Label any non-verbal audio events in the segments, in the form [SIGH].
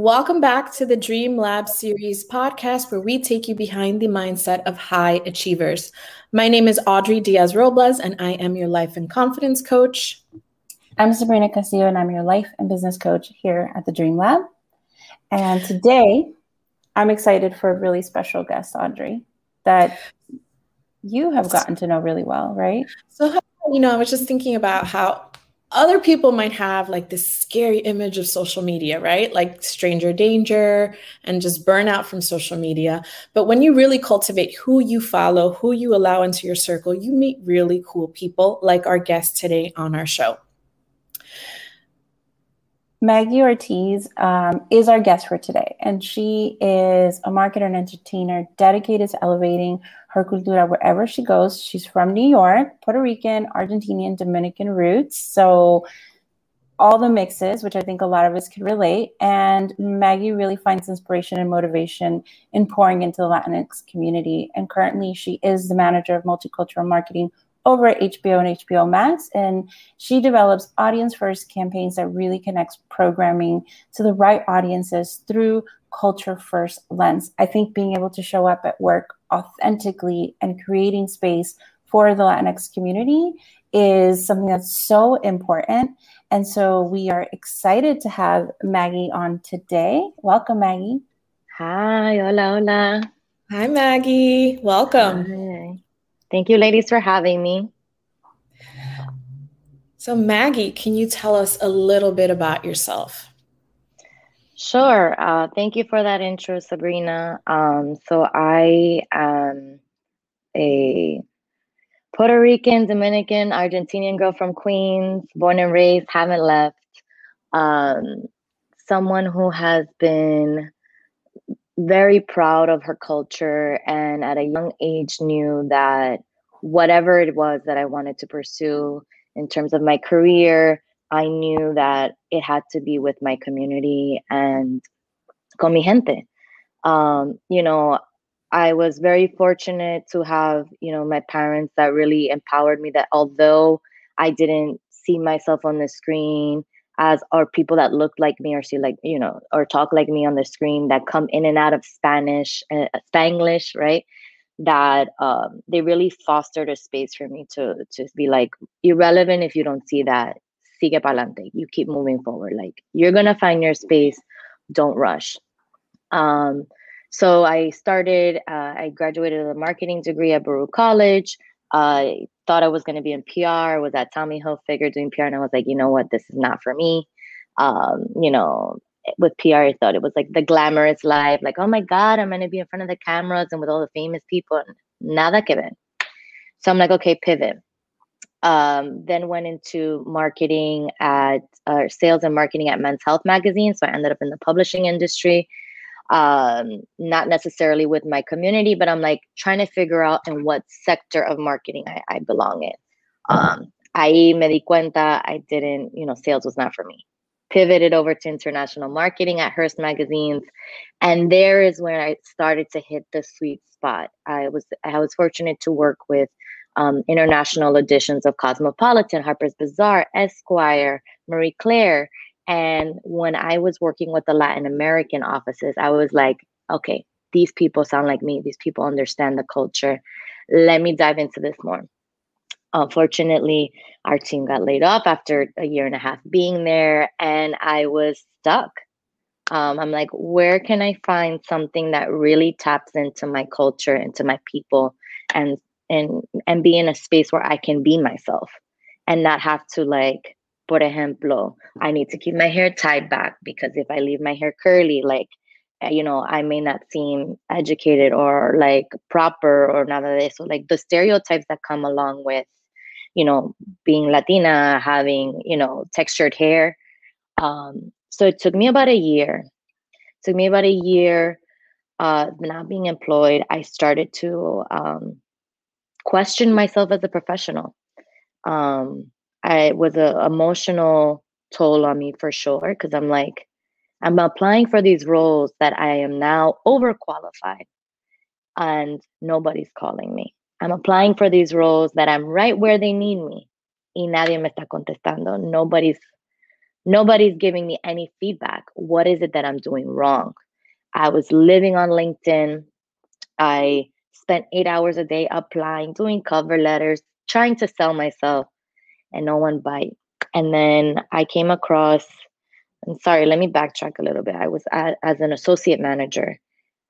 Welcome back to the Dream Lab series podcast, where we take you behind the mindset of high achievers. My name is Audrey Diaz Robles, and I am your life and confidence coach. I'm Sabrina Castillo, and I'm your life and business coach here at the Dream Lab. And today, I'm excited for a really special guest, Audrey, that you have gotten to know really well, right? So, you know, I was just thinking about how other people might have like this scary image of social media, right? Like stranger danger and just burnout from social media. But when you really cultivate who you follow, who you allow into your circle, you meet really cool people like our guest today on our show. Maggie Ortiz um, is our guest for today, and she is a marketer and entertainer dedicated to elevating her cultura wherever she goes. She's from New York, Puerto Rican, Argentinian, Dominican roots. So all the mixes, which I think a lot of us can relate. And Maggie really finds inspiration and motivation in pouring into the Latinx community. And currently, she is the manager of multicultural marketing over at HBO and HBO Max. And she develops audience first campaigns that really connects programming to the right audiences through culture first lens. I think being able to show up at work authentically and creating space for the Latinx community is something that's so important. And so we are excited to have Maggie on today. Welcome, Maggie. Hi, hola, hola. Hi, Maggie. Welcome. Hi. Thank you, ladies, for having me. So, Maggie, can you tell us a little bit about yourself? Sure. Uh, thank you for that intro, Sabrina. Um, so I am a Puerto Rican, Dominican, Argentinian girl from Queens, born and raised, haven't left. Um, someone who has been very proud of her culture and at a young age knew that whatever it was that I wanted to pursue in terms of my career, I knew that it had to be with my community and con mi gente. Um, you know, I was very fortunate to have, you know, my parents that really empowered me that although I didn't see myself on the screen as or people that look like me or see like, you know, or talk like me on the screen that come in and out of Spanish, uh, Spanglish, right? That um, they really fostered a space for me to to be like irrelevant if you don't see that sigue pa'lante. You keep moving forward. Like you're gonna find your space. Don't rush. Um, so I started. Uh, I graduated with a marketing degree at Baruch College. I thought I was going to be in PR. Was at Tommy Hilfiger doing PR, and I was like, you know what, this is not for me. Um, you know, with PR, I thought it was like the glamorous life. Like, oh my God, I'm going to be in front of the cameras and with all the famous people. Nada que ver. So I'm like, okay, pivot. Um, then went into marketing at uh, sales and marketing at Men's Health magazine. So I ended up in the publishing industry. Um, not necessarily with my community, but I'm like trying to figure out in what sector of marketing I, I belong in. Um, ahí me di cuenta I didn't, you know, sales was not for me. Pivoted over to international marketing at Hearst magazines, and there is where I started to hit the sweet spot. I was I was fortunate to work with um, international editions of Cosmopolitan, Harper's Bazaar, Esquire, Marie Claire. And when I was working with the Latin American offices, I was like, okay, these people sound like me. These people understand the culture. Let me dive into this more. Unfortunately, our team got laid off after a year and a half being there, and I was stuck. Um, I'm like, where can I find something that really taps into my culture, into my people, and and and be in a space where I can be myself and not have to like por ejemplo I need to keep my hair tied back because if I leave my hair curly like eh, you know I may not seem educated or like proper or nada de eso. Like the stereotypes that come along with you know being Latina having you know textured hair. Um so it took me about a year it took me about a year uh not being employed. I started to um question myself as a professional. Um, I was an emotional toll on me for sure because I'm like, I'm applying for these roles that I am now overqualified and nobody's calling me. I'm applying for these roles that I'm right where they need me y nadie me está contestando. Nobody's Nobody's giving me any feedback. What is it that I'm doing wrong? I was living on LinkedIn. I spent eight hours a day applying, doing cover letters, trying to sell myself, and no one bite. And then I came across, and sorry, let me backtrack a little bit. I was at, as an associate manager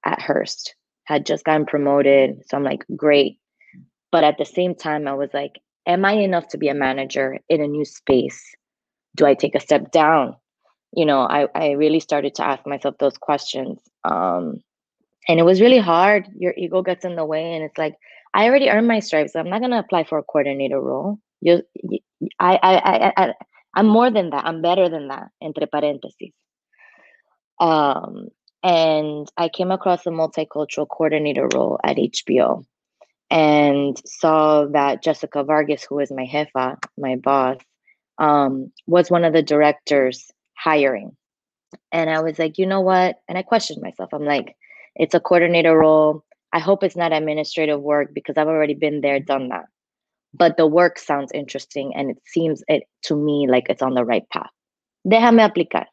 at Hearst, had just gotten promoted. So I'm like, great. But at the same time, I was like, am I enough to be a manager in a new space? Do I take a step down? You know, I, I really started to ask myself those questions. Um, and it was really hard. Your ego gets in the way, and it's like, I already earned my stripes. I'm not gonna apply for a coordinator role. You, I, I, I, I, I'm more than that. I'm better than that. Entre parentheses. Um, and I came across a multicultural coordinator role at HBO, and saw that Jessica Vargas, who is my jefa, my boss, um, was one of the directors hiring. And I was like, you know what? And I questioned myself. I'm like, it's a coordinator role. I hope it's not administrative work because I've already been there, done that. But the work sounds interesting and it seems it to me like it's on the right path. Déjame aplicar.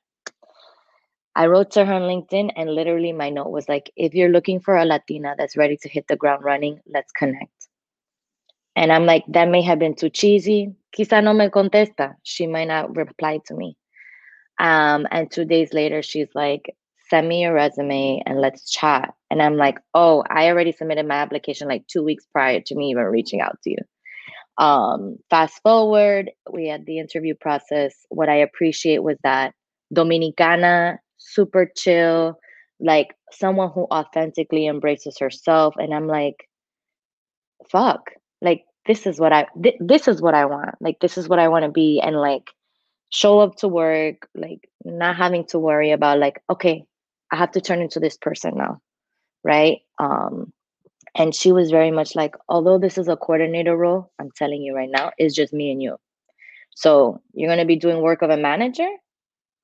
I wrote to her on LinkedIn and literally my note was like, if you're looking for a Latina that's ready to hit the ground running, let's connect. And I'm like, that may have been too cheesy. Quizá no me contesta. She might not reply to me. Um, and two days later, she's like, send me your resume and let's chat. And I'm like, oh, I already submitted my application like two weeks prior to me even reaching out to you. Um, fast forward, we had the interview process. What I appreciate was that Dominicana super chill, like someone who authentically embraces herself. And I'm like, fuck, like this is what I th- this is what I want. Like this is what I want to be, and like show up to work, like not having to worry about like, okay, I have to turn into this person now, right? Um, and she was very much like, although this is a coordinator role, I'm telling you right now, it's just me and you. So you're gonna be doing work of a manager,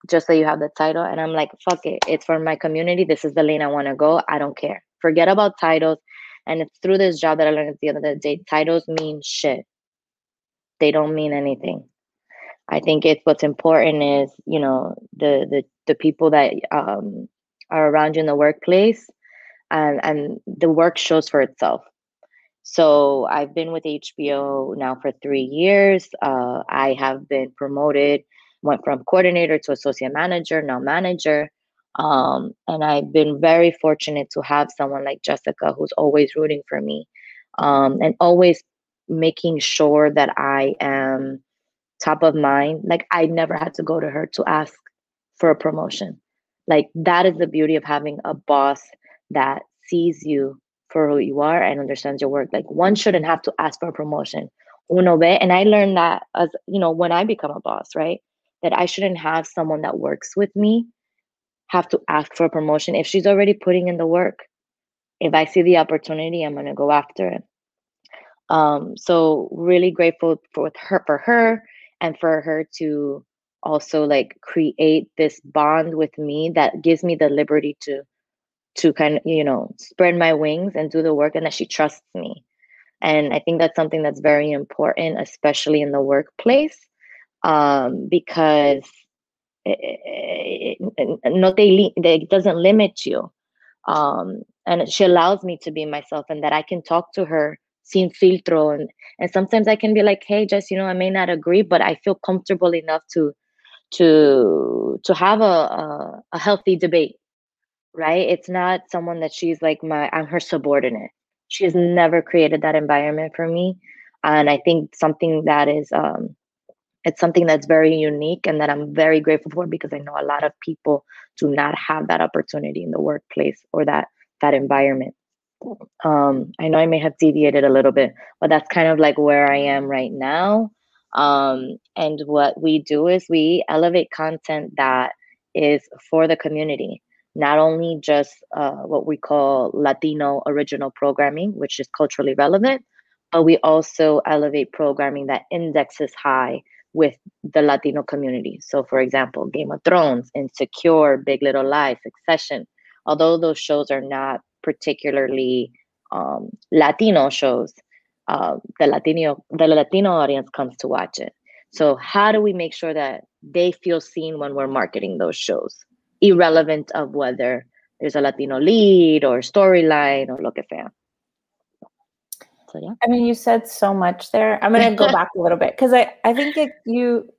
just so you have the title. And I'm like, fuck it. It's for my community. This is the lane I want to go. I don't care. Forget about titles. And it's through this job that I learned at the end of the day. Titles mean shit. They don't mean anything. I think it's what's important is, you know, the the the people that um, are around you in the workplace and and the work shows for itself. So I've been with HBO now for three years. Uh, I have been promoted went from coordinator to associate manager, now manager. Um, and I've been very fortunate to have someone like Jessica who's always rooting for me um, and always making sure that I am top of mind. Like I never had to go to her to ask for a promotion. Like that is the beauty of having a boss that sees you for who you are and understands your work. Like one shouldn't have to ask for a promotion. Uno ve, and I learned that as you know when I become a boss, right? that I shouldn't have someone that works with me have to ask for a promotion if she's already putting in the work. If I see the opportunity, I'm gonna go after it. Um, so really grateful for her for her and for her to also like create this bond with me that gives me the liberty to to kind of you know spread my wings and do the work and that she trusts me. And i think that's something that's very important especially in the workplace um, because it, not they it doesn't limit you. Um, and she allows me to be myself and that i can talk to her sin filtro. And and sometimes i can be like hey just you know i may not agree but i feel comfortable enough to to to have a, a, a healthy debate right it's not someone that she's like my i'm her subordinate she has never created that environment for me and i think something that is um it's something that's very unique and that I'm very grateful for because I know a lot of people do not have that opportunity in the workplace or that that environment. Um, I know I may have deviated a little bit, but that's kind of like where I am right now. Um, and what we do is we elevate content that is for the community, not only just uh, what we call Latino original programming, which is culturally relevant, but we also elevate programming that indexes high with the Latino community. So, for example, Game of Thrones, Insecure, Big Little Lies, Succession, although those shows are not particularly um, Latino shows, uh, the Latino the Latino audience comes to watch it. So how do we make sure that they feel seen when we're marketing those shows, irrelevant of whether there's a Latino lead or storyline or lo que sea. So yeah. I mean, you said so much there. I'm gonna go [LAUGHS] back a little bit because I I think it, you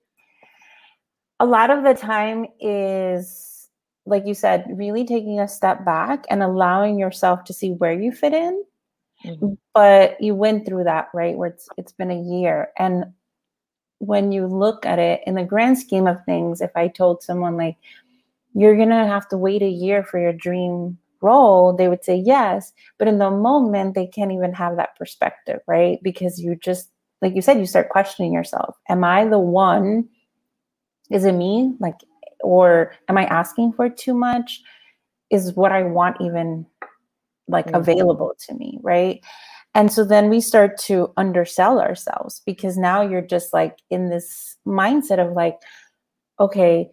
a lot of the time is like you said, really taking a step back and allowing yourself to see where you fit in. Mm-hmm. But you went through that, right? Where it's it's been a year. And when you look at it in the grand scheme of things, if I told someone like you're gonna have to wait a year for your dream role, they would say yes. But in the moment, they can't even have that perspective, right? Because you just, like you said, you start questioning yourself. Am I the one? Is it me? Like, or am I asking for too much? Is what I want even like mm-hmm. available to me, right? And so then we start to undersell ourselves because now you're just like in this mindset of like, okay,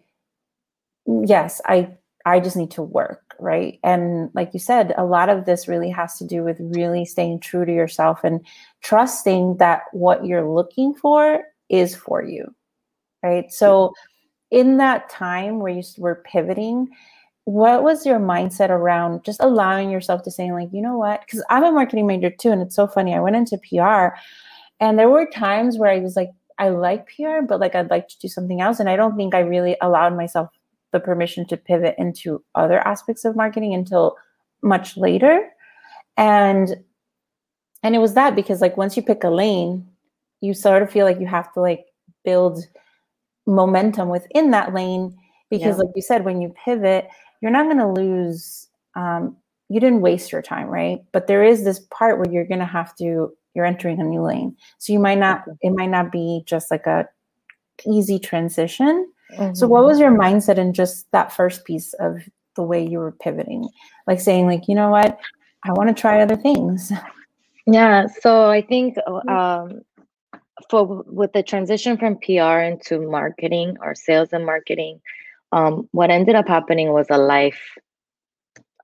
yes, I I just need to work, right? And like you said, a lot of this really has to do with really staying true to yourself and trusting that what you're looking for is for you, right? So, in that time where you were pivoting, what was your mindset around just allowing yourself to say, like, you know what? Because I'm a marketing major too, and it's so funny. I went into PR, and there were times where I was like, I like PR, but like I'd like to do something else, and I don't think I really allowed myself the permission to pivot into other aspects of marketing until much later. And and it was that because like once you pick a lane you sort of feel like you have to like build momentum within that lane because yeah. like you said when you pivot you're not going to lose um, you didn't waste your time right? But there is this part where you're going to have to you're entering a new lane. So you might not it might not be just like a easy transition Mm-hmm. So, what was your mindset in just that first piece of the way you were pivoting? Like saying, like, you know what, I want to try other things. Yeah. So I think mm-hmm. um, for with the transition from PR into marketing or sales and marketing, um, what ended up happening was a life.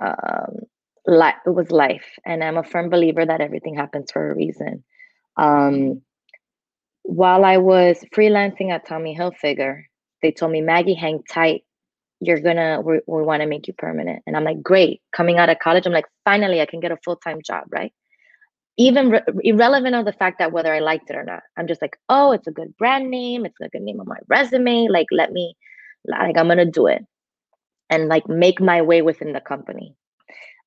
Um, life it was life, and I'm a firm believer that everything happens for a reason. Um, while I was freelancing at Tommy Hilfiger, they told me, Maggie, hang tight. You're gonna, we, we want to make you permanent. And I'm like, great. Coming out of college, I'm like, finally, I can get a full time job, right? Even re- irrelevant of the fact that whether I liked it or not. I'm just like, oh, it's a good brand name. It's a good name on my resume. Like, let me, like, I'm gonna do it and like make my way within the company.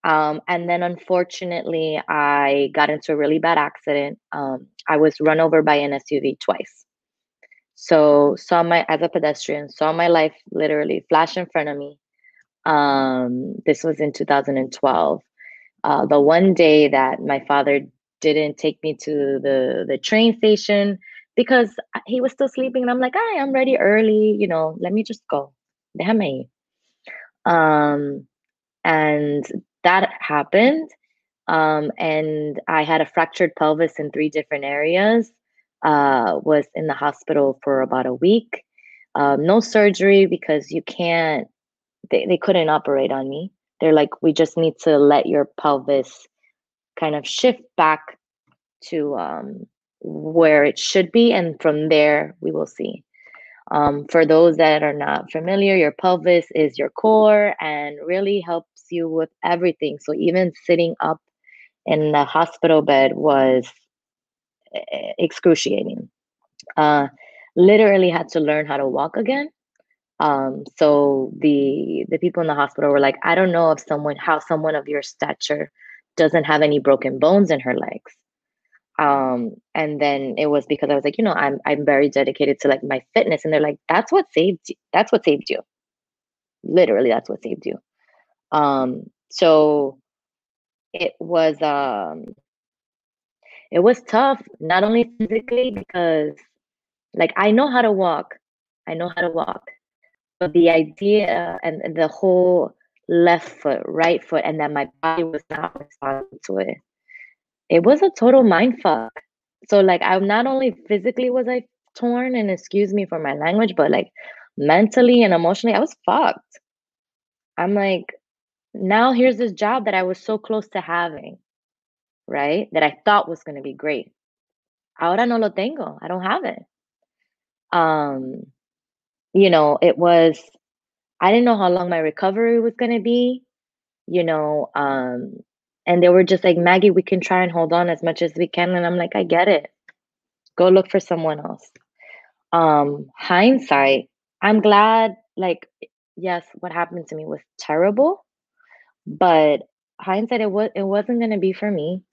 Um, and then unfortunately, I got into a really bad accident. Um, I was run over by an SUV twice. So saw my as a pedestrian, saw my life literally flash in front of me. Um, this was in 2012. Uh, the one day that my father didn't take me to the the train station because he was still sleeping, and I'm like, "Hi, I'm ready early. You know, let me just go." Déjame. Um, and that happened. Um, and I had a fractured pelvis in three different areas uh, was in the hospital for about a week. Um, no surgery because you can't, they, they couldn't operate on me. They're like, we just need to let your pelvis kind of shift back to um, where it should be. And from there, we will see. Um, for those that are not familiar, your pelvis is your core and really helps you with everything. So even sitting up in the hospital bed was excruciating. Uh, literally had to learn how to walk again. Um, so the the people in the hospital were like, I don't know if someone how someone of your stature doesn't have any broken bones in her legs. Um, and then it was because I was like, you know, I'm I'm very dedicated to like my fitness, and they're like, that's what saved you. That's what saved you. Literally, that's what saved you. Um, so it was um it was tough, not only physically, because like I know how to walk, I know how to walk, but the idea and, the whole left foot, right foot, and that my body was not responding to it, it was a total mind fuck. So like I'm not only physically was I torn, and excuse me for my language, but like mentally and emotionally, I was fucked. I'm like, now here's this job that I was so close to having right? That I thought was going to be great. Ahora no lo tengo. I don't have it. Um, you know, it was, I didn't know how long my recovery was going to be, you know, um, and they were just like, Maggie, we can try and hold on as much as we can. And I'm like, I get it. Go look for someone else. Um, hindsight, I'm glad, like, yes, what happened to me was terrible, but hindsight, it was it wasn't gonna be for me.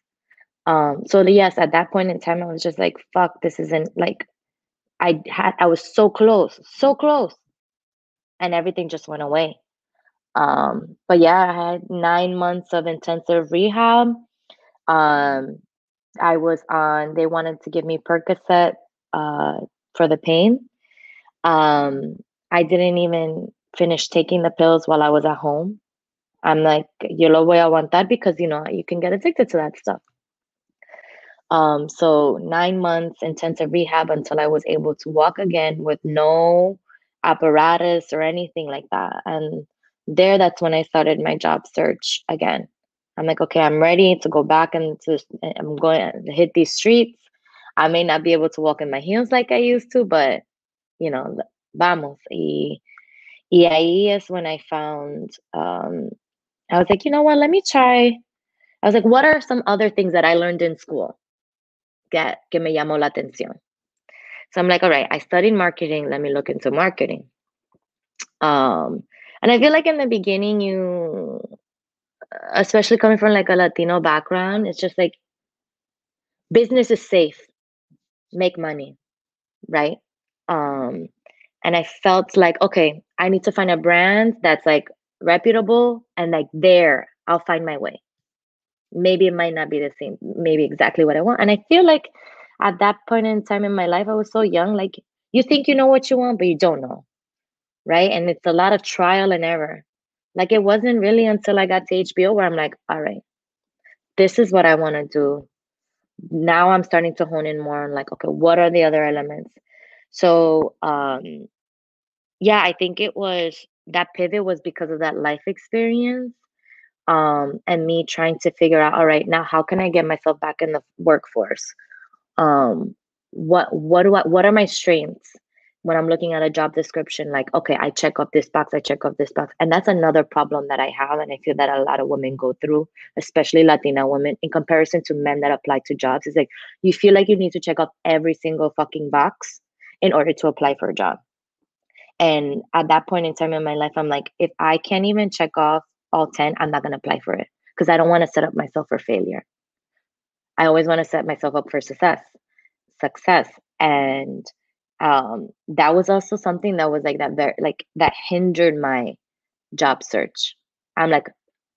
Um, so yes, at that point in time, I was just like, fuck, this isn't like I had I was so close, so close. And everything just went away. Um, but yeah, I had nine months of intensive rehab. Um, I was on, they wanted to give me Percocet uh, for the pain. Um, I didn't even finish taking the pills while I was at home. I'm like, yo lo voy a aguantar because, you know, you can get addicted to that stuff. Um, so nine months intensive rehab until I was able to walk again with no apparatus or anything like that. And there, that's when I started my job search again. I'm like, okay, I'm ready to go back and to, I'm going to hit these streets. I may not be able to walk in my heels like I used to, but you know, vamos. Y, y ahí es when I found, um, I was like, you know what, let me try. I was like, what are some other things that I learned in school? Que, que me llamó la atención. So I'm like, all right, I studied marketing. Let me look into marketing. Um, and I feel like in the beginning, you, especially coming from like a Latino background, it's just like business is safe, make money, right? Um, and I felt like, okay, I need to find a brand that's like reputable and like there, I'll find my way maybe it might not be the same maybe exactly what i want. And i feel like at that point in time in my life i was so young like you think you know what you want but you don't know right? And it's a lot of trial and error. Like it wasn't really until i got to hbo where i'm like all right this is what i want to do. Now i'm starting to hone in more on like okay what are the other elements? So um yeah i think it was that pivot was because of that life experience um, and me trying to figure out all right now how can i get myself back in the workforce? Um, what what do i what are my strengths when i'm looking at a job description? Like okay i check off this box i check off this box. And that's another problem that i have and i feel that a lot of women go through especially latina women in comparison to men that apply to jobs. Is like you feel like you need to check off every single fucking box in order to apply for a job. And at that point in time in my life i'm like if i can't even check off all 10, I'm not going to apply for it because I don't want to set up myself for failure. I always want to set myself up for success, success. And um, that was also something that was like that very like that hindered my job search. I'm like,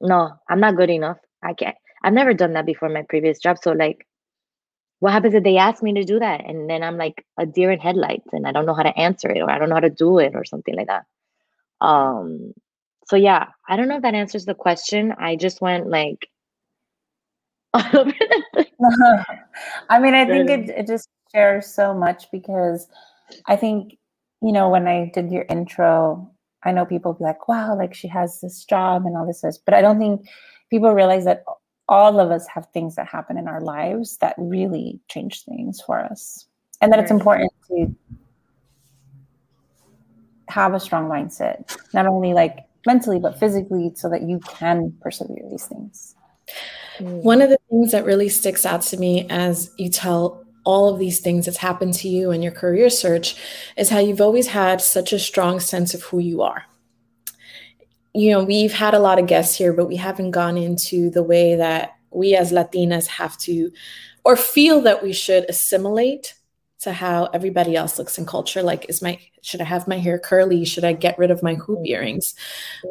no, I'm not good enough. I can't. I've never done that before my previous job. So like, what happens if they ask me to do that and then I'm like a deer in headlights and I don't know how to answer it or I don't know how to do it or something like that. Um, so yeah, I don't know if that answers the question. I just went like [LAUGHS] [LAUGHS] I mean, I think it, it just shares so much because I think, you know, when I did your intro, I know people be like, wow, like she has this job and all this, this. but I don't think people realize that all of us have things that happen in our lives that really change things for us. And that it's important to have a strong mindset, not only like mentally but physically so that you can persevere these things. Mm. One of the things that really sticks out to me as you tell all of these things that's happened to you in your career search is how you've always had such a strong sense of who you are. You know we've had a lot of guests here but we haven't gone into the way that we as latinas have to or feel that we should assimilate to how everybody else looks in culture like is my should i have my hair curly should i get rid of my hoop earrings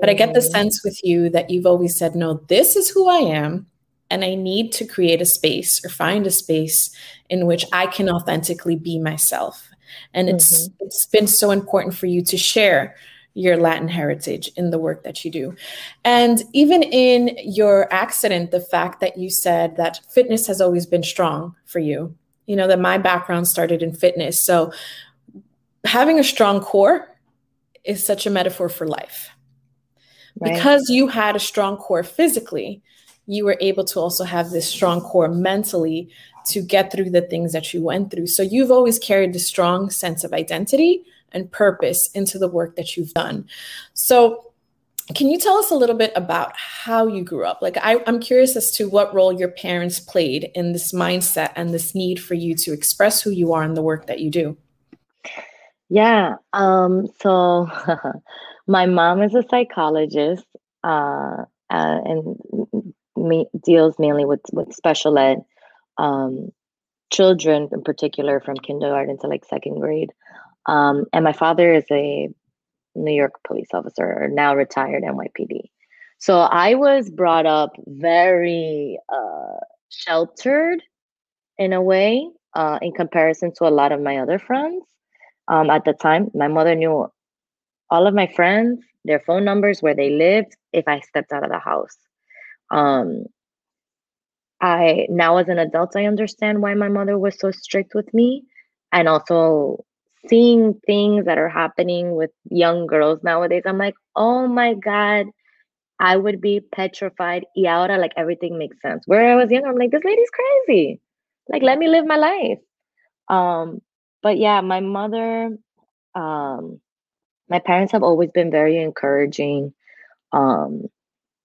but i get the mm-hmm. sense with you that you've always said no this is who i am and i need to create a space or find a space in which i can authentically be myself and it's mm-hmm. it's been so important for you to share your Latin heritage in the work that you do. And even in your accident, the fact that you said that fitness has always been strong for you you know, that my background started in fitness. So having a strong core is such a metaphor for life. Right. Because you had a strong core physically, you were able to also have this strong core mentally to get through the things that you went through. So you've always carried this strong sense of identity and purpose into the work that you've done. So can you tell us a little bit about how you grew up? Like, I, am curious as to what role your parents played in this mindset and this need for you to express who you are in the work that you do. Yeah. Um, so, [LAUGHS] my mom is a psychologist uh, uh, and me, deals mainly with, with special ed um, children, in particular, from kindergarten to like second grade. Um, and my father is a New York police officer, now retired NYPD. So I was brought up very uh, sheltered in a way uh, in comparison to a lot of my other friends. Um, at the time, my mother knew all of my friends, their phone numbers, where they lived, if I stepped out of the house. Um, I now as an adult, I understand why my mother was so strict with me, and also seeing things that are happening with young girls nowadays, I'm like, oh my God, I would be petrified. Y ahora, like everything makes sense. Where I was younger, I'm like, this lady's crazy. Like, let me live my life. Um, but yeah, my mother, um, my parents have always been very encouraging um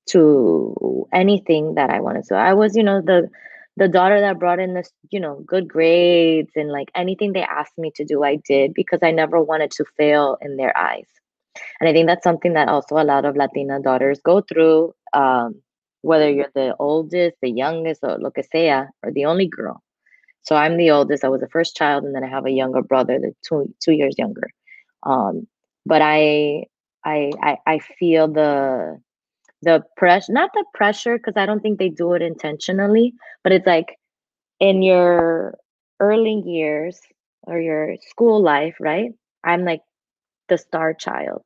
to anything that I wanted. So I was, you know, the the daughter that brought in this, you know, good grades and like anything they asked me to do, I did because I never wanted to fail in their eyes. And I think that's something that also a lot of Latina daughters go through, um, whether you're the oldest, the youngest, or lo que sea, or the only girl. So I'm the oldest. I was the first child, and then I have a younger brother, that's two two years younger. Um, but I, I, I, I feel the the pressure not the pressure because i don't think they do it intentionally but it's like in your early years or your school life right? I'm like the star child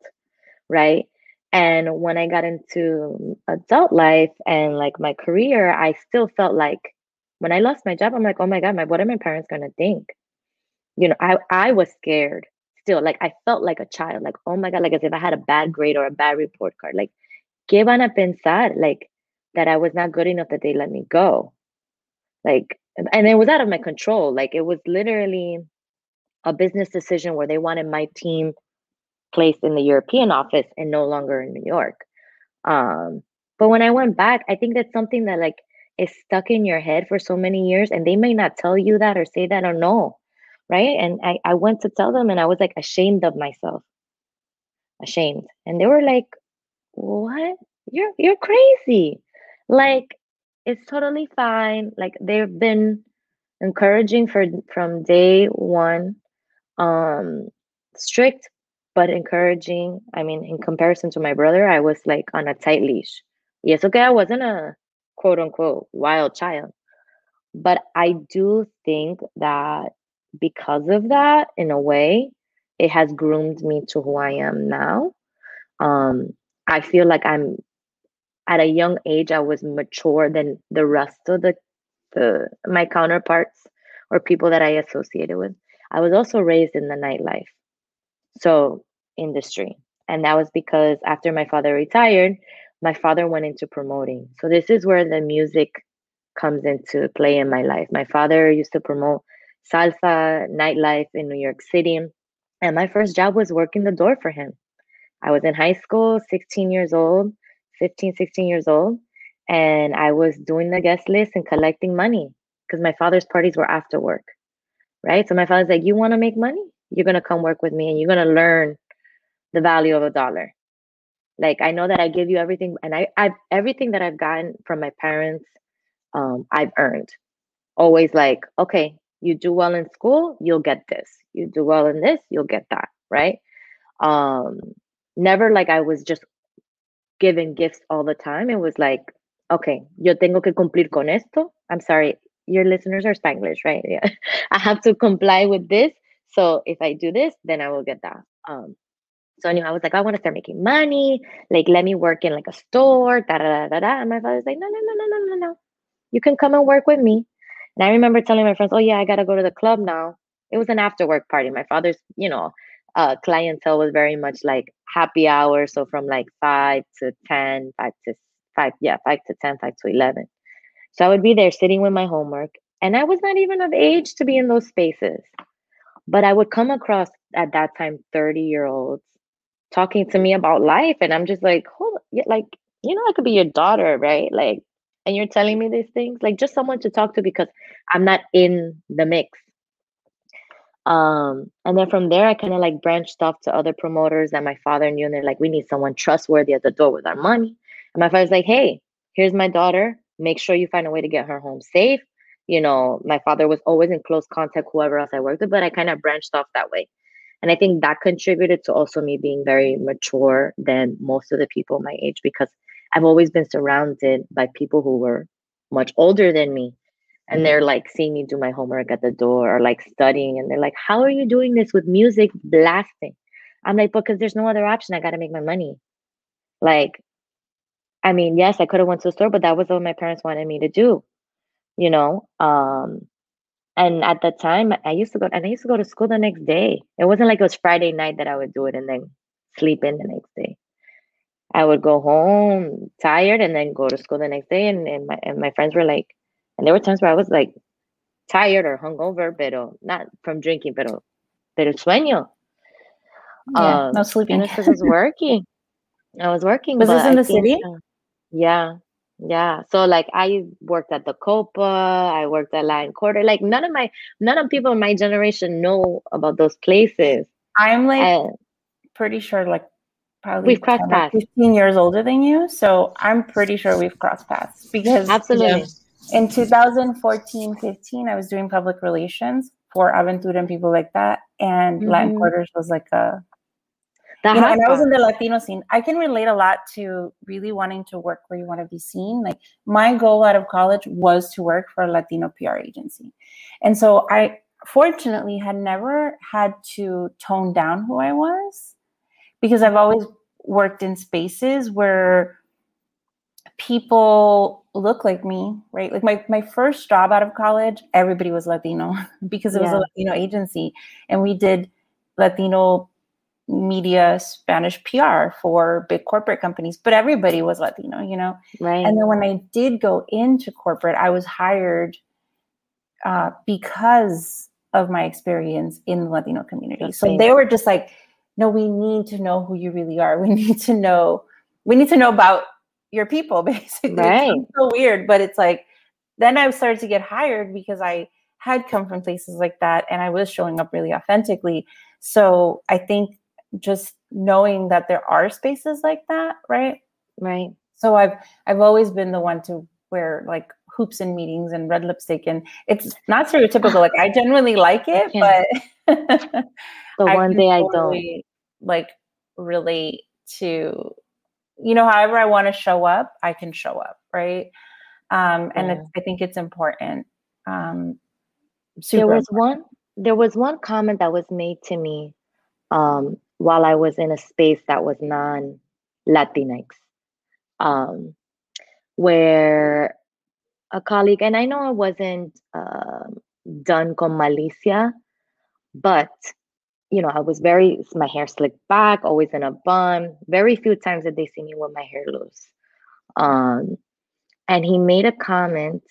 right? And when i got into adult life and like my career i still felt like when i lost my job i'm like oh my god my what are my parents going to think? You know i i was scared still like i felt like a child like oh my god like as if i had a bad grade or a bad report card like ¿qué van a pensar? Like that I was not good enough that they let me go. Like, and it was out of my control. Like it was literally a business decision where they wanted my team placed in the European office and no longer in New York. Um, but when I went back, I think that's something that like is stuck in your head for so many years, and they may not tell you that or say that or no, right? And I, I went to tell them, and I was like ashamed of myself, ashamed, and they were like, what? You're you're crazy. Like it's totally fine. Like they've been encouraging for from day one. Um strict but encouraging. I mean, in comparison to my brother, I was like on a tight leash. Yes, okay, I wasn't a quote unquote wild child. But I do think that because of that, in a way, it has groomed me to who I am now. Um, I feel like I'm at a young age I was mature than the rest of the the my counterparts or people that I associated with. I was also raised in the nightlife. So industry. And that was because after my father retired, my father went into promoting. So this is where the music comes into play in my life. My father used to promote salsa nightlife in New York City. And my first job was working the door for him. I was in high school, 16 years old, 15, 16 years old, and I was doing the guest list and collecting money because my father's parties were after work, right? So my father's like, You want to make money? You're going to come work with me and you're going to learn the value of a dollar. Like, I know that I give you everything, and I, I've everything that I've gotten from my parents, um, I've earned. Always like, okay, you do well in school, you'll get this. You do well in this, you'll get that, right? Um, never like I was just given gifts all the time. It was like, okay, yo tengo que cumplir con esto. I'm sorry, your listeners are Spanglish, right? Yeah. [LAUGHS] I have to comply with this. So if I do this, then I will get that. Um, so anyway, I was like, I want to start making money. Like, let me work in like a store. Da, da, da, da, And my father's like, no, no, no, no, no, no, no. You can come and work with me. And I remember telling my friends, oh yeah, I gotta go to the club now. It was an after work party. My father's, you know, uh, clientele was very much like happy hour. So from like five to 10, 5 to five, yeah, five to 10, five to 11. So I would be there sitting with my homework. And I was not even of age to be in those spaces. But I would come across at that time 30 year olds talking to me about life. And I'm just like, hold like, you know, I could be your daughter, right? Like, and you're telling me these things, like just someone to talk to because I'm not in the mix. Um, and then from there, I kind of like branched off to other promoters that my father knew, and they're like, we need someone trustworthy at the door with our money. And my father's like, hey, here's my daughter. Make sure you find a way to get her home safe. You know, my father was always in close contact, whoever else I worked with, but I kind of branched off that way. And I think that contributed to also me being very mature than most of the people my age because I've always been surrounded by people who were much older than me. And they're like seeing me do my homework at the door or like studying. And they're like, How are you doing this with music blasting? I'm like, Because there's no other option. I got to make my money. Like, I mean, yes, I could have went to the store, but that was what my parents wanted me to do, you know. Um, and at the time, I used to go and I used to go to school the next day. It wasn't like it was Friday night that I would do it and then sleep in the next day. I would go home tired and then go to school the next day. And, and my and my friends were like, and there were times where I was like tired or hungover, pero not from drinking, pero pero sueño. Yeah, um, no sleeping. And was working. I was working. Was this in the think, city? Uh, yeah, yeah. So like I worked at the Copa, I worked at Latin Quarter. Like none of my none of people in my generation know about those places. I'm like and pretty sure like probably we've crossed paths. 15 years older than you. So I'm pretty sure we've crossed paths because absolutely. In 2014, 15, I was doing public relations for Aventura and people like that. And mm-hmm. Latin Quarters was like a you know, and I was in the Latino scene. I can relate a lot to really wanting to work where you want to be seen. Like my goal out of college was to work for a Latino PR agency. And so I fortunately had never had to tone down who I was because I've always worked in spaces where people look like me, right? Like my, my first job out of college, everybody was Latino [LAUGHS] because it yeah. was a Latino agency. And we did Latino media Spanish PR for big corporate companies, but everybody was Latino, you know? Right. And then when I did go into corporate, I was hired uh, because of my experience in the Latino community. So they were just like, no, we need to know who you really are. We [LAUGHS] need to know, we need to know about your people, [LAUGHS] basically. Right. It's so weird, but it's like, then I started to get hired because I had come from places like that and I was showing up really authentically. So I think just knowing that there are spaces like that, right? Right. So I've I've always been the one to wear like hoops in meetings and red lipstick and it's not stereotypical like I generally like [LAUGHS] it but [LAUGHS] the one day I don't like relate to you know however I want to show up I can show up right um and yeah. I think it's important um there was important. one there was one comment that was made to me um while I was in a space that was non Latinx, um, where a colleague, and I know it wasn't uh, done con malicia, but you know, I was very, my hair slicked back, always in a bun. Very few times did they see me with my hair loose. Um, and he made a comment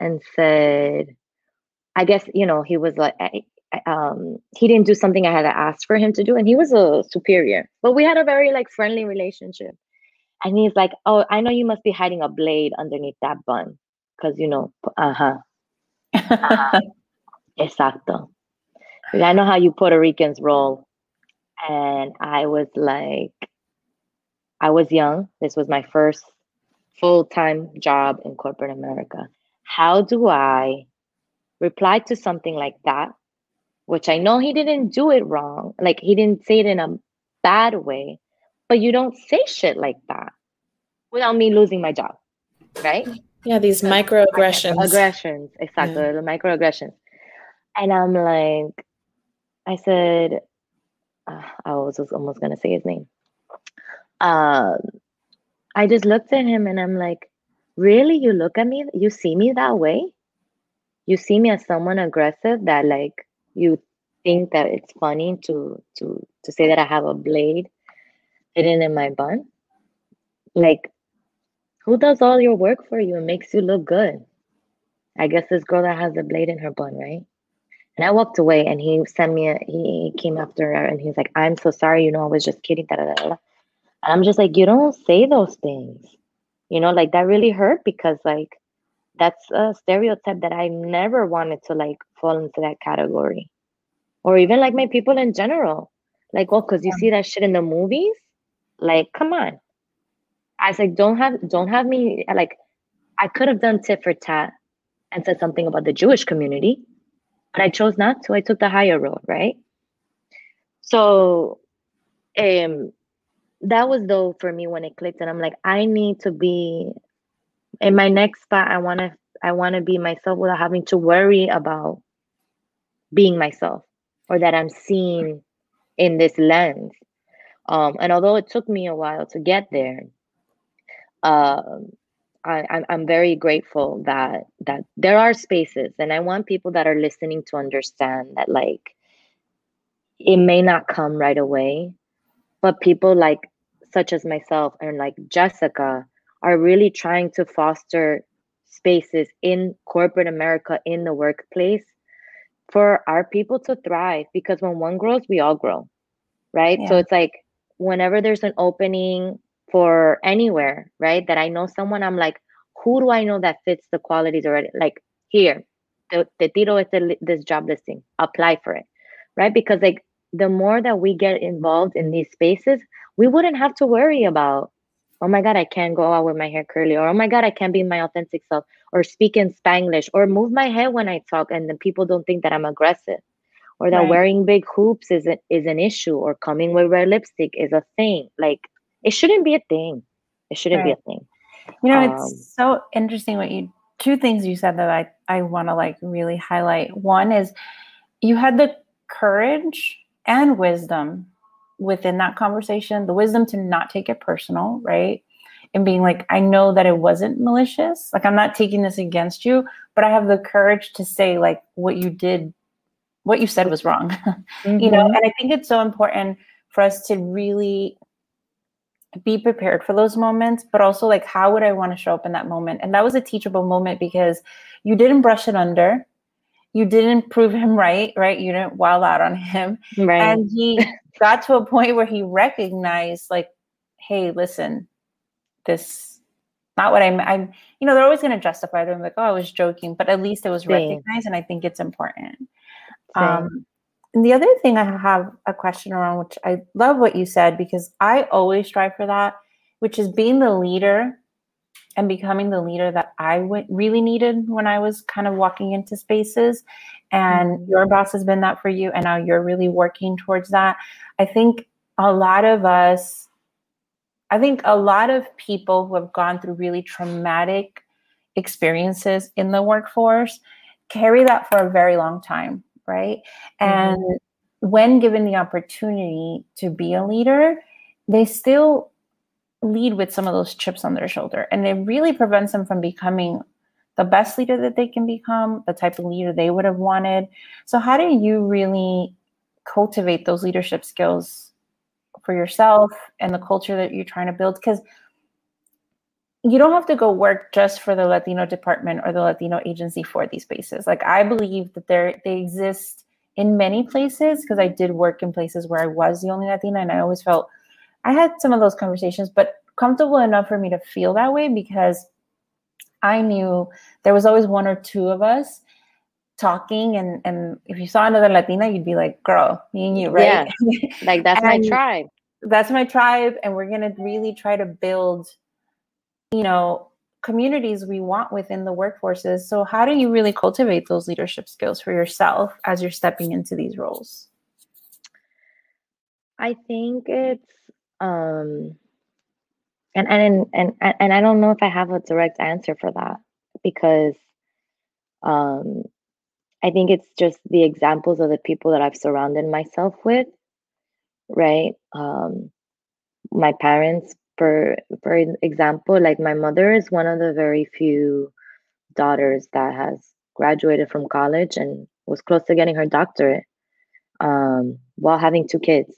and said, I guess, you know, he was like, um, he didn't do something I had to ask for him to do, and he was a superior. But we had a very like friendly relationship. And he's like, "Oh, I know you must be hiding a blade underneath that bun, because you know, uh huh, uh-huh. [LAUGHS] exacto. I know how you Puerto Ricans roll." And I was like, I was young. This was my first full time job in corporate America. How do I reply to something like that which I know he didn't do it wrong. Like he didn't say it in a bad way, but you don't say shit like that without me losing my job, right? Yeah, these microaggressions. Aggressions, exactly, yeah. the microaggressions. And I'm like, I said, uh, I was almost gonna say his name. Um, I just looked at him and I'm like, really? You look at me, you see me that way? You see me as someone aggressive that like you think that it's funny to to to say that I have a blade hidden in my bun? Like, who does all your work for you and makes you look good? I guess this girl that has a blade in her bun, right? And I walked away and he sent me a, he came after her and he's like, I'm so sorry, you know, I was just kidding. Da, da, da, da. And I'm just like, you don't say those things. You know, like that really hurt because like that's a stereotype that I never wanted to like fall into that category. Or even like my people in general. Like, oh, well, because you see that shit in the movies? Like, come on. I was like, don't have don't have me like I could have done tit for tat and said something about the Jewish community, but I chose not to. I took the higher road, right? So um that was though for me when it clicked and I'm like, I need to be in my next spot, I wanna I wanna be myself without having to worry about being myself or that I'm seen in this lens. Um, and although it took me a while to get there, um, I, I'm very grateful that that there are spaces, and I want people that are listening to understand that like it may not come right away, but people like such as myself and like Jessica are really trying to foster spaces in corporate America in the workplace for our people to thrive because when one grows, we all grow, right? Yeah. So it's like whenever there's an opening for anywhere, right? That I know someone, I'm like, who do I know that fits the qualities already? Like here, the, the tiro is this job listing, apply for it, right? Because like the more that we get involved in these spaces, we wouldn't have to worry about, oh my God, I can't go out with my hair curly, or oh my God, I can't be my authentic self, or speak in Spanglish, or move my head when I talk, and then people don't think that I'm aggressive, or that right. wearing big hoops is, a, is an issue, or coming with red lipstick is a thing. Like it shouldn't be a thing. It shouldn't right. be a thing. You know, um, it's so interesting what you two things you said that I, I want to like really highlight. One is you had the courage and wisdom within that conversation, the wisdom to not take it personal, right? And being like, I know that it wasn't malicious. Like, I'm not taking this against you, but I have the courage to say, like, what you did, what you said was wrong. Mm-hmm. [LAUGHS] you know, mm-hmm. and I think it's so important for us to really be prepared for those moments, but also like how would I want to show up in that moment? And that was a teachable moment because you didn't brush it under. You didn't prove him right, right? You didn't wild out on him. Right. And he [LAUGHS] got to a point where he recognized, like, hey, listen, this not what I'm I'm, you know, they're always gonna justify them like, oh, I was joking, but at least it was Same. recognized, and I think it's important. Same. Um and the other thing I have a question around, which I love what you said because I always strive for that, which is being the leader and becoming the leader that I w- really needed when I was kind of walking into spaces. And mm-hmm. your boss has been that for you, and now you're really working towards that. I think a lot of us, I think a lot of people who have gone through really traumatic experiences in the workforce carry that for a very long time right? Mm-hmm. And when given the opportunity to be a leader, they still lead with some of those chips on their shoulder. And it really prevents them from becoming the best leader that they can become, the type of leader they would have wanted. So, how do you really cultivate those leadership skills for yourself and the culture that you're trying to build? Because you don't have to go work just for the Latino department or the Latino agency for these spaces. Like I believe that there they exist in many places because I did work in places where I was the only Latina and I always felt I had some of those conversations, but comfortable enough for me to feel that way because I knew there was always one or two of us talking and and if you saw another Latina, you'd be like, girl, me and you, right? Yeah. [LAUGHS] Like that's my tribe. That's my tribe. And we're gonna really try to build you know communities we want within the workforces. So how do you really cultivate those leadership skills for yourself as you're stepping into these roles? I think it's um and and and and i don't know if i have a direct answer for that because um i think it's just the examples of the people that i've surrounded myself with right? Um my parents for for example like my mother is one of the very few daughters that has graduated from college and was close to getting her doctorate um, while having two kids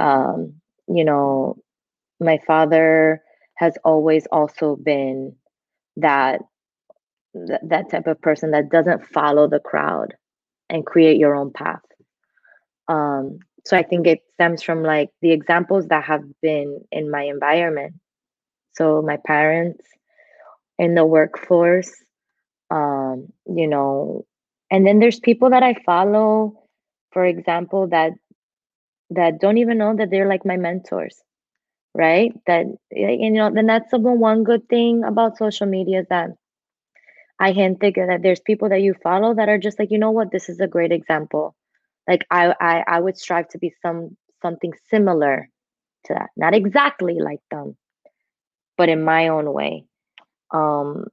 um, you know my father has always also been that th- that type of person that doesn't follow the crowd and create your own path. Um, so I think it stems from like the examples that have been in my environment. So my parents in the workforce, um, you know, and then there's people that I follow, for example, that that don't even know that they're like my mentors, right? That you know, then that's the one good thing about social media is that I can think that there's people that you follow that are just like, you know what, this is a great example. Like I I, I would strive to be some something similar to that. Not exactly like them, but in my own way. Um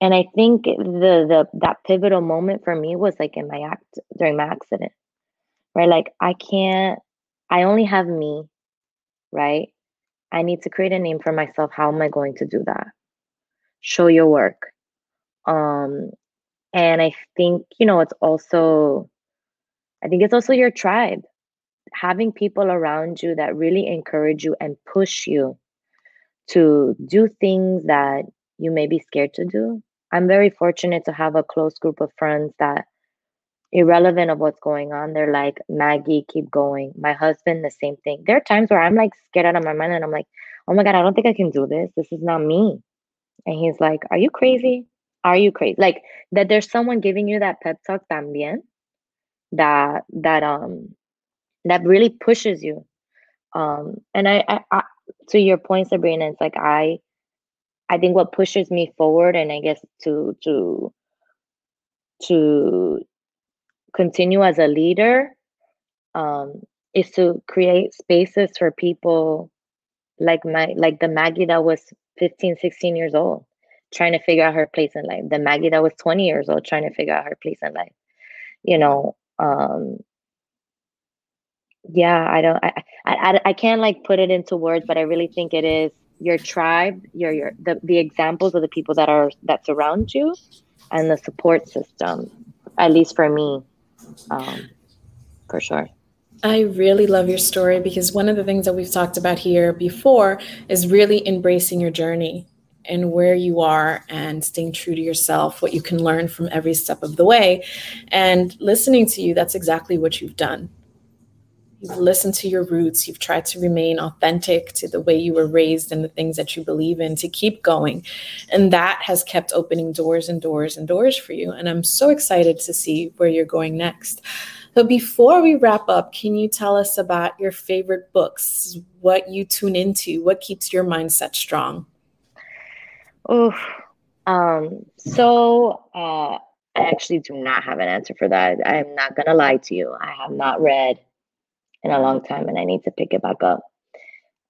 and I think the the that pivotal moment for me was like in my act during my accident. Right? Like I can't I only have me, right? I need to create a name for myself. How am I going to do that? Show your work um, and I think, you know, it's also, I think it's also your tribe. Having people around you that really encourage you and push you to do things that you may be scared to do. I'm very fortunate to have a close group of friends that, irrelevant of what's going on, they're like, Maggie, keep going. My husband, the same thing. There are times where I'm like scared out of my mind and I'm like, oh my God, I don't think I can do this. This is not me. And he's like, Are you crazy? are you crazy? Like that there's someone giving you that pep talk también that that um that really pushes you. Um and I, I, I to your point, Sabrina, it's like I I think what pushes me forward and I guess to to to continue as a leader um is to create spaces for people like my like the Maggie that was 15, 16 years old trying to figure out her place in life. The Maggie that was 20 years old trying to figure out her place in life. You know, um yeah, I don't I I I can't like put it into words, but I really think it is your tribe, your your the, the examples of the people that are that surround you and the support system, at least for me. Um for sure. I really love your story because one of the things that we've talked about here before is really embracing your journey and where you are and staying true to yourself, what you can learn from every step of the way. And listening to you, that's exactly what you've done. You've listened to your roots. You've tried to remain authentic to the way you were raised and the things that you believe in to keep going. And that has kept opening doors and doors and doors for you. And I'm so excited to see where you're going next. So before we wrap up, can you tell us about your favorite books, what you tune into, what keeps your mindset strong? Oh, um, so uh, I actually do not have an answer for that. I'm not gonna lie to you. I have not read in a long time, and I need to pick it back up.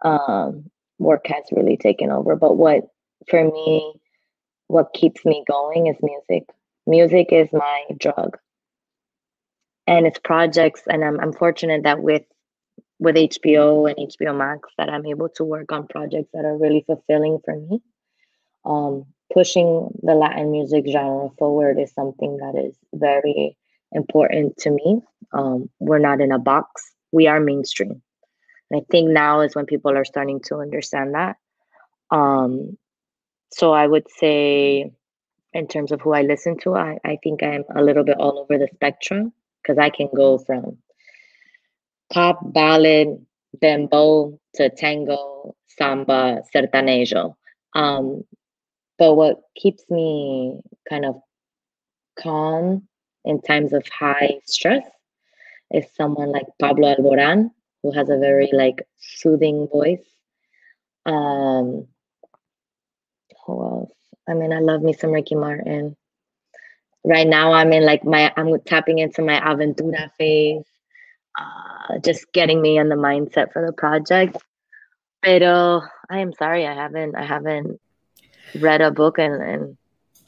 Um, work has really taken over, but what for me, what keeps me going is music. Music is my drug, and it's projects. And I'm I'm fortunate that with with HBO and HBO Max that I'm able to work on projects that are really fulfilling for me um, pushing the Latin music genre forward is something that is very important to me. Um, we're not in a box, we are mainstream. And I think now is when people are starting to understand that. Um, so I would say, in terms of who I listen to, I, I think I'm a little bit all over the spectrum because I can go from pop, ballad, bembo to tango, samba, sertanejo. Um, but what keeps me kind of calm in times of high stress is someone like Pablo Alboran, who has a very like soothing voice. Um, who else? I mean, I love me some Ricky Martin. Right now, I'm in like my I'm tapping into my Aventura phase, uh, just getting me in the mindset for the project. Pero I am sorry, I haven't I haven't read a book and, and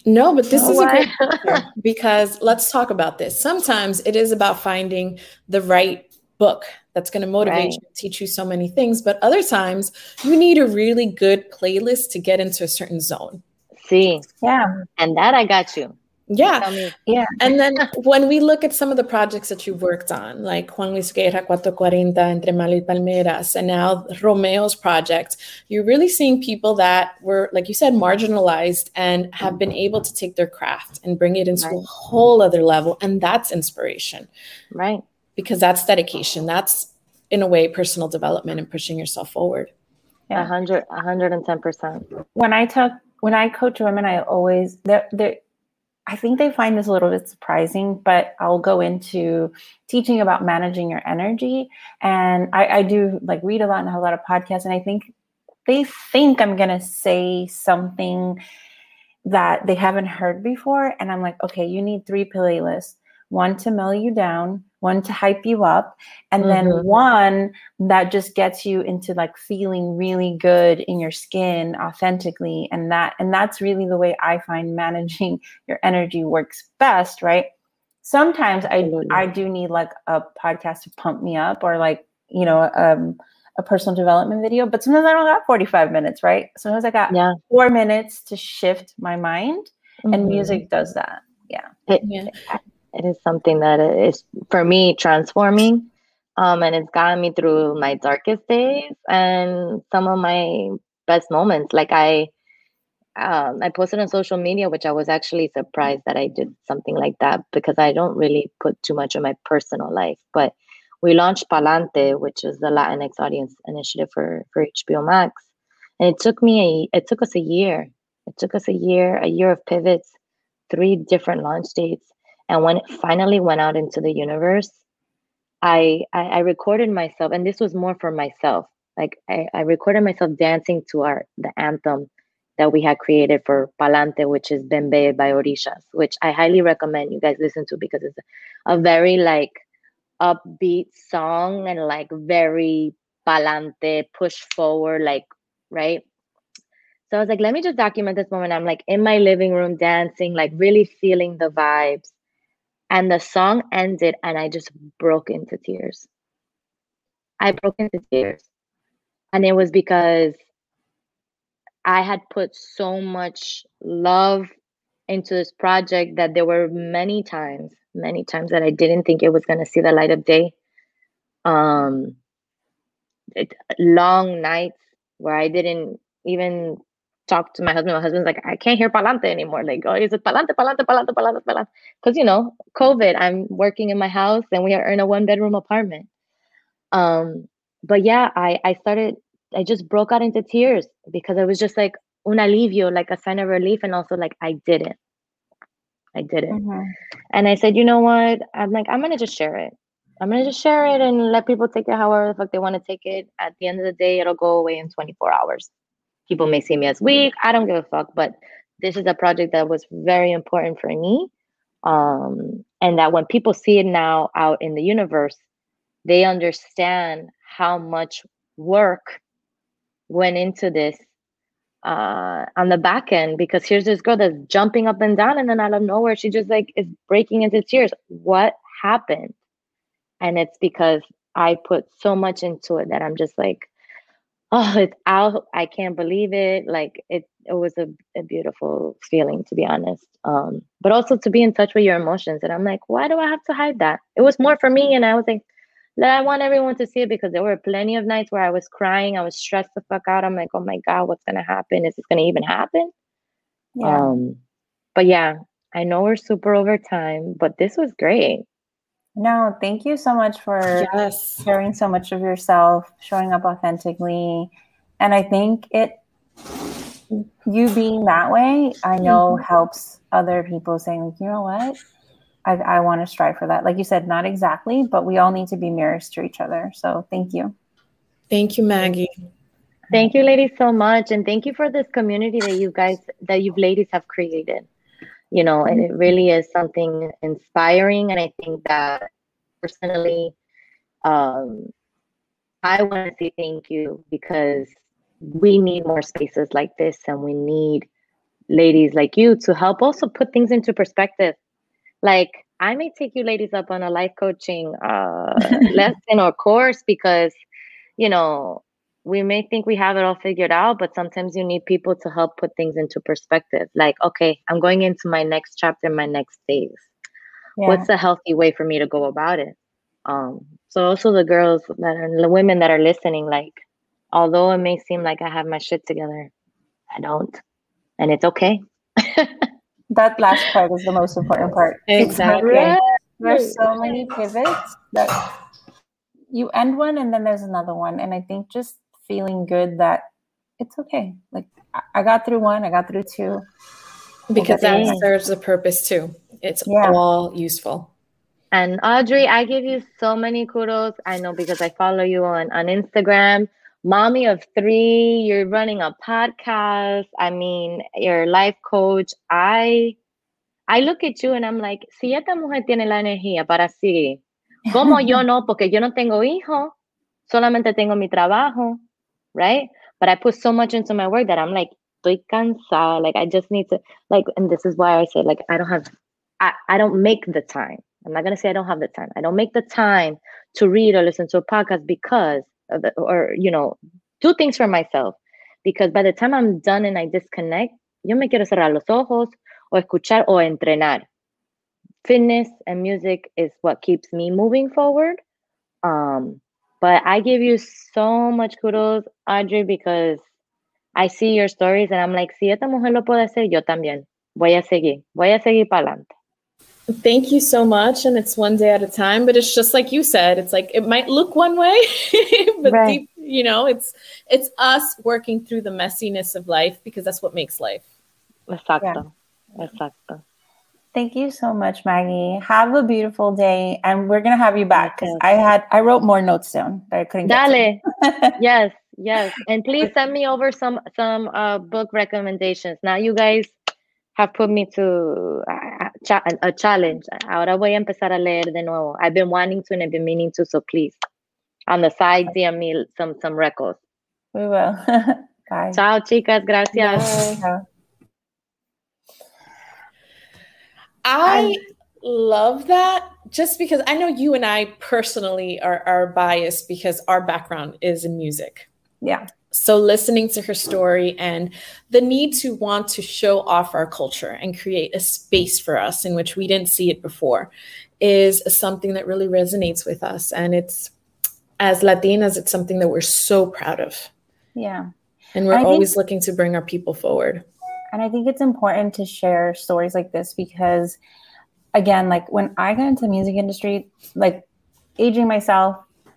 no, but this oh, is a great [LAUGHS] because let's talk about this. Sometimes it is about finding the right book that's going to motivate right. you, teach you so many things. But other times you need a really good playlist to get into a certain zone. See, yeah, and that I got you. Yeah. Yeah. And then when we look at some of the projects that you've worked on, like Juan Luis Guerra, 440, Entre Mar y Palmeras, and now Romeo's project, you're really seeing people that were, like you said, marginalized and have been able to take their craft and bring it into right. a whole other level. And that's inspiration. Right. Because that's dedication. That's, in a way, personal development and pushing yourself forward. A hundred, hundred and ten percent. When I talk, when I coach women, I always there there I think they find this a little bit surprising, but I'll go into teaching about managing your energy. And I, I do like read a lot and have a lot of podcasts. And I think they think I'm going to say something that they haven't heard before. And I'm like, okay, you need three playlists one to mellow you down, one to hype you up, and mm-hmm. then one that just gets you into like feeling really good in your skin authentically. And that and that's really the way I find managing [LAUGHS] your energy works best, right? Sometimes I I do need like a podcast to pump me up or like, you know, um a personal development video, but sometimes I don't got 45 minutes, right? Sometimes I got yeah. four minutes to shift my mind, mm-hmm. and music does that. Yeah. It, yeah it is something that is for me transforming um, and it's gotten me through my darkest days and some of my best moments. Like i um, i posted on social media which i was actually surprised that i did something like that because i don't really put too much of my personal life. But we launched Pa'lante which is the latinx audience initiative for for hbo max. And it took me a it took us a year. It took us a year a year of pivots three different launch dates and when it finally went out into the universe, I, I, I recorded myself, and this was more for myself. Like I, I recorded myself dancing to our the anthem that we had created for Pa'lante, which is Bembe by Orishas, which I highly recommend you guys listen to because it's a very like upbeat song and like very Palante, push forward, like right. So I was like, let me just document this moment. I'm like in my living room dancing, like really feeling the vibes. And the song ended, and I just broke into tears. I broke into tears. And it was because I had put so much love into this project that there were many times, many times that I didn't think it was going to see the light of day. Um, it, long nights where I didn't even talk to my husband. My husband's like, I can't hear palante anymore. Like, oh, he's it palante, palante, palante, palante, palante? Because you know, COVID. I'm working in my house, and we are in a one bedroom apartment. Um, but yeah, I I started. I just broke out into tears because it was just like un alivio, like a sign of relief, and also like I did it. I did it, mm-hmm. and I said, you know what? I'm like, I'm gonna just share it. I'm gonna just share it and let people take it however the fuck they want to take it. At the end of the day, it'll go away in 24 hours people may see me as weak. I don't give a fuck. But this is a project that was very important for me. Um, and that when people see it now out in the universe, they understand how much work went into this uh, on the back end. Because here's this girl that's jumping up and down, and then out of nowhere, she just like is breaking into tears. What happened? And it's because I put so much into it that I'm just like, oh it's out i can't believe it like it it was a, a beautiful feeling to be honest um but also to be in touch with your emotions and i'm like why do i have to hide that it was more for me and i was like that I want everyone to see it because there were plenty of nights where I was crying. I was stressed the fuck out. I'm like, oh my God, what's gonna happen? Is this gonna even happen? Yeah. Um, but yeah, I know we're super over time, but this was great. No, thank you so much for yes. sharing so much of yourself, showing up authentically. And I think it, you being that way, I know mm-hmm. helps other people saying, like, you know what? I, I want to strive for that. Like you said, not exactly, but we all need to be mirrors to each other. So thank you. Thank you, Maggie. Thank you, ladies, so much. And thank you for this community that you guys, that you ladies have created you know, and it really is something inspiring. And I think that personally, um, I want to say thank you because we need more spaces like this, and we need ladies like you to help also put things into perspective. Like, I may take you ladies up on a life coaching uh, [LAUGHS] lesson or course because, you know, we may think we have it all figured out, but sometimes you need people to help put things into perspective. Like, okay, I'm going into my next chapter, my next phase. Yeah. What's the healthy way for me to go about it? Um, so also the girls that are the women that are listening, like, although it may seem like I have my shit together, I don't. And it's okay. [LAUGHS] that last part is the most important part. Exactly. There's so many pivots that you end one and then there's another one. And I think just feeling good that it's okay. Like I got through one, I got through two. Because that serves a purpose too. It's yeah. all useful. And Audrey, I give you so many kudos. I know because I follow you on, on Instagram. Mommy of three, you're running a podcast. I mean, you're a life coach. I I look at you and I'm like, si esta mujer tiene la energía para seguir, como yo [LAUGHS] no, porque yo no tengo hijo, solamente tengo mi trabajo, right? But I put so much into my work that I'm like, estoy cansada. Like I just need to like, and this is why I say like I don't have, I, I don't make the time. I'm not gonna say I don't have the time. I don't make the time to read or listen to a podcast because the, or you know, do things for myself. Because by the time I'm done and I disconnect, yo me quiero cerrar los ojos o escuchar o entrenar. Fitness and music is what keeps me moving forward. Um, but I give you so much kudos, Audrey, because I see your stories and I'm like, si esta mujer lo puede hacer, yo también. Voy a seguir. Voy a seguir para adelante. Thank you so much. And it's one day at a time, but it's just like you said, it's like it might look one way, [LAUGHS] but right. deep, you know, it's it's us working through the messiness of life because that's what makes life. Exacto. Yeah. Exacto. Thank you so much, Maggie. Have a beautiful day, and we're gonna have you back because I had I wrote more notes down that I couldn't. Get. Dale. [LAUGHS] yes, yes, and please send me over some some uh, book recommendations. Now you guys have put me to a, a challenge. Ahora voy a empezar a leer de nuevo. I've been wanting to and I've been meaning to, so please, on the side, DM me some some records. We will. [LAUGHS] Bye. Ciao, chicas. Gracias. Bye. I love that just because I know you and I personally are, are biased because our background is in music. Yeah. So listening to her story and the need to want to show off our culture and create a space for us in which we didn't see it before is something that really resonates with us. And it's as Latinas, it's something that we're so proud of. Yeah. And we're always think- looking to bring our people forward. And I think it's important to share stories like this because again, like when I got into the music industry, like aging myself,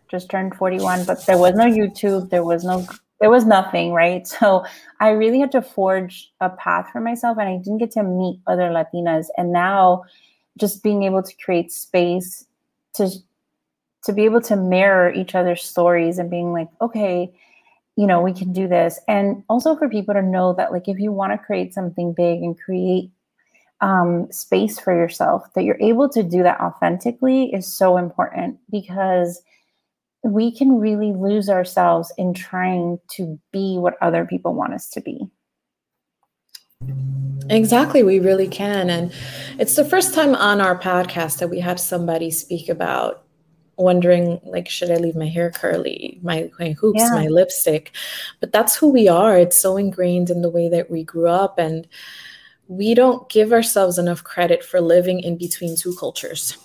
just turned 41, but there was no YouTube, there was no there was nothing, right? [LAUGHS] So I really had to forge a path for myself and I didn't get to meet other Latinas. And now just being able to create space to to be able to mirror each other's stories and being like, okay, you know, we can do this. And also for people to know that, like, if you want to create something big and create um, space for yourself, that you're able to do that authentically is so important because we can really lose ourselves in trying to be what other people want us to be. Exactly, we really can. And it's the first time on our podcast that we have somebody speak about wondering like should i leave my hair curly my, my hoops yeah. my lipstick? But that's who we are. It's so ingrained in the way that we grew up and we don't give ourselves enough credit for living in between two cultures.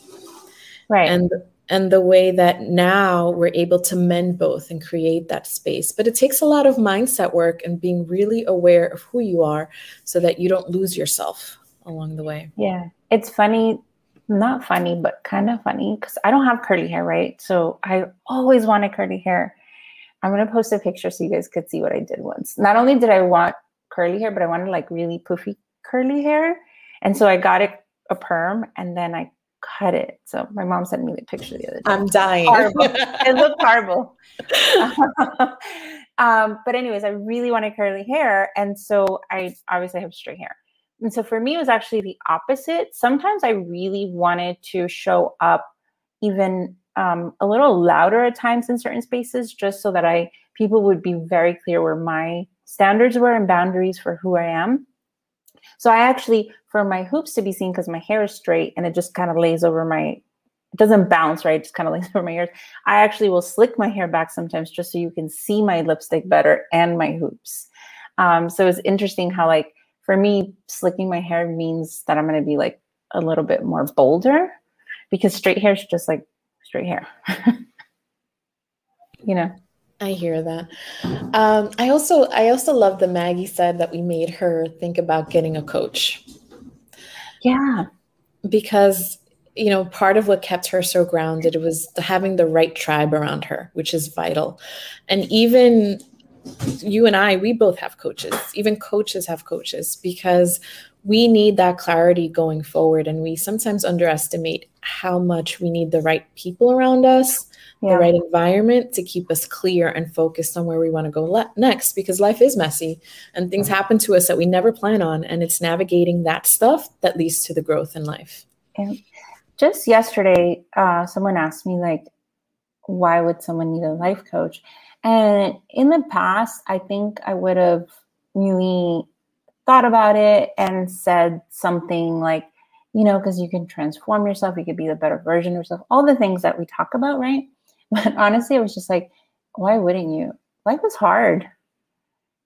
Right. And and the way that now we're able to mend both and create that space. But it takes a lot of mindset work and being really aware of who you are so that you don't lose yourself along the way. Yeah. It's funny not funny, but kind of funny because I don't have curly hair, right? So I always wanted curly hair. I'm gonna post a picture so you guys could see what I did once. Not only did I want curly hair, but I wanted like really poofy curly hair. And so I got it a perm and then I cut it. So my mom sent me the picture the other day. I'm dying. [LAUGHS] It looked horrible. [LAUGHS] um, but anyways, I really wanted curly hair. And so I obviously have straight hair. And so for me, it was actually the opposite. Sometimes I really wanted to show up even um, a little louder at times in certain spaces, just so that I people would be very clear where my standards were and boundaries for who I am. So I actually, for my hoops to be seen, because my hair is straight and it just kind of lays over my it doesn't bounce, right? It just kind of [LAUGHS] lays over my ears. I actually will slick my hair back sometimes just so you can see my lipstick better and my hoops. Um, so it's interesting how like for me, slicking my hair means that I'm going to be like a little bit more bolder because straight hair is just like straight hair. [LAUGHS] you know. I hear that. Um, I also I also love that Maggie said that we made her think about getting a coach. Yeah, because you know part of what kept her so grounded was having the right tribe around her, which is vital. And even you and I, we both have coaches. Even coaches have coaches because we need that clarity going forward. And we sometimes underestimate how much we need the right people around us, yeah. the right environment to keep us clear and focused on where we want to go le- next because life is messy and things happen to us that we never plan on. And it's navigating that stuff that leads to the growth in life. And just yesterday, uh, someone asked me, like, why would someone need a life coach? And in the past, I think I would have really thought about it and said something like, you know, because you can transform yourself, you could be the better version of yourself, all the things that we talk about, right? [LAUGHS] But honestly, it was just like, why wouldn't you? Life is hard.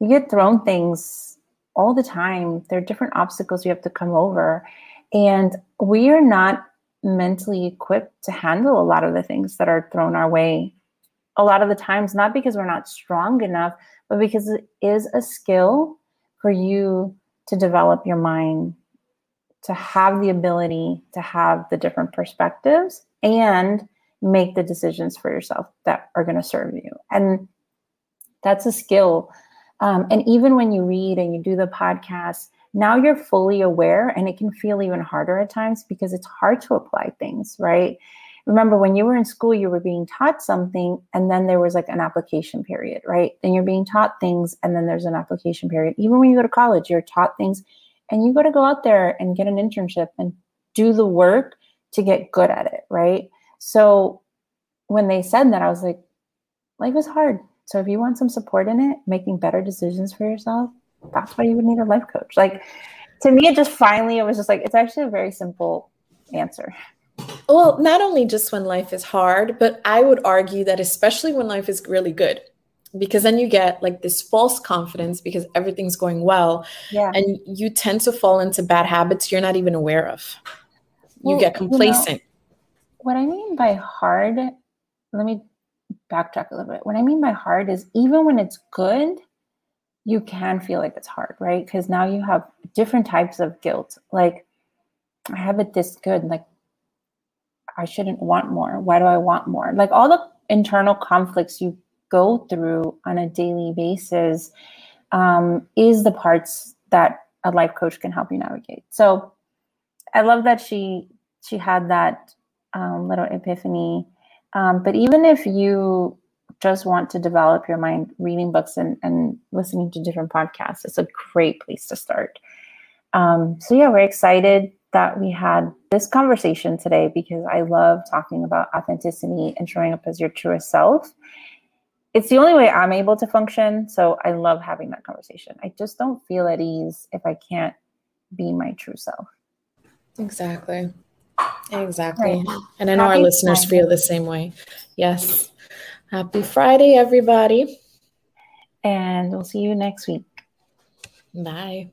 You get thrown things all the time. There are different obstacles you have to come over. And we are not mentally equipped to handle a lot of the things that are thrown our way a lot of the times, not because we're not strong enough, but because it is a skill for you to develop your mind, to have the ability to have the different perspectives and make the decisions for yourself that are going to serve you. And that's a skill. Um, and even when you read and you do the podcast, now you're fully aware, and it can feel even harder at times because it's hard to apply things, right? remember when you were in school you were being taught something and then there was like an application period right? Then you're being taught things and then there's an application period. Even when you go to college you're taught things and you got to go out there and get an internship and do the work to get good at it right? So when they said that i was like life is hard so if you want some support in it making better decisions for yourself that's why you would need a life coach like to me it just finally it was just like it's actually a very simple answer well, not only just when life is hard, but I would argue that especially when life is really good, because then you get like this false confidence because everything's going well. Yeah. And you tend to fall into bad habits you're not even aware of. You well, get complacent. You know, what I mean by hard, let me backtrack a little bit. What I mean by hard is even when it's good, you can feel like it's hard, right? Because now you have different types of guilt. Like, I have it this good. Like, I shouldn't want more. Why do I want more? Like all the internal conflicts you go through on a daily basis um, is the parts that a life coach can help you navigate. So I love that she she had that um, little epiphany. Um, but even if you just want to develop your mind, reading books and, and listening to different podcasts, it's a great place to start. Um, so yeah, we're excited that we had this conversation today because I love talking about authenticity and showing up as your truest self. It's the only way I'm able to function. So I love having that conversation. I just don't feel at ease if I can't be my true self. Exactly. Exactly. Right. And I know Happy our listeners Friday. feel the same way. Yes. Happy Friday, everybody. And we'll see you next week. Bye.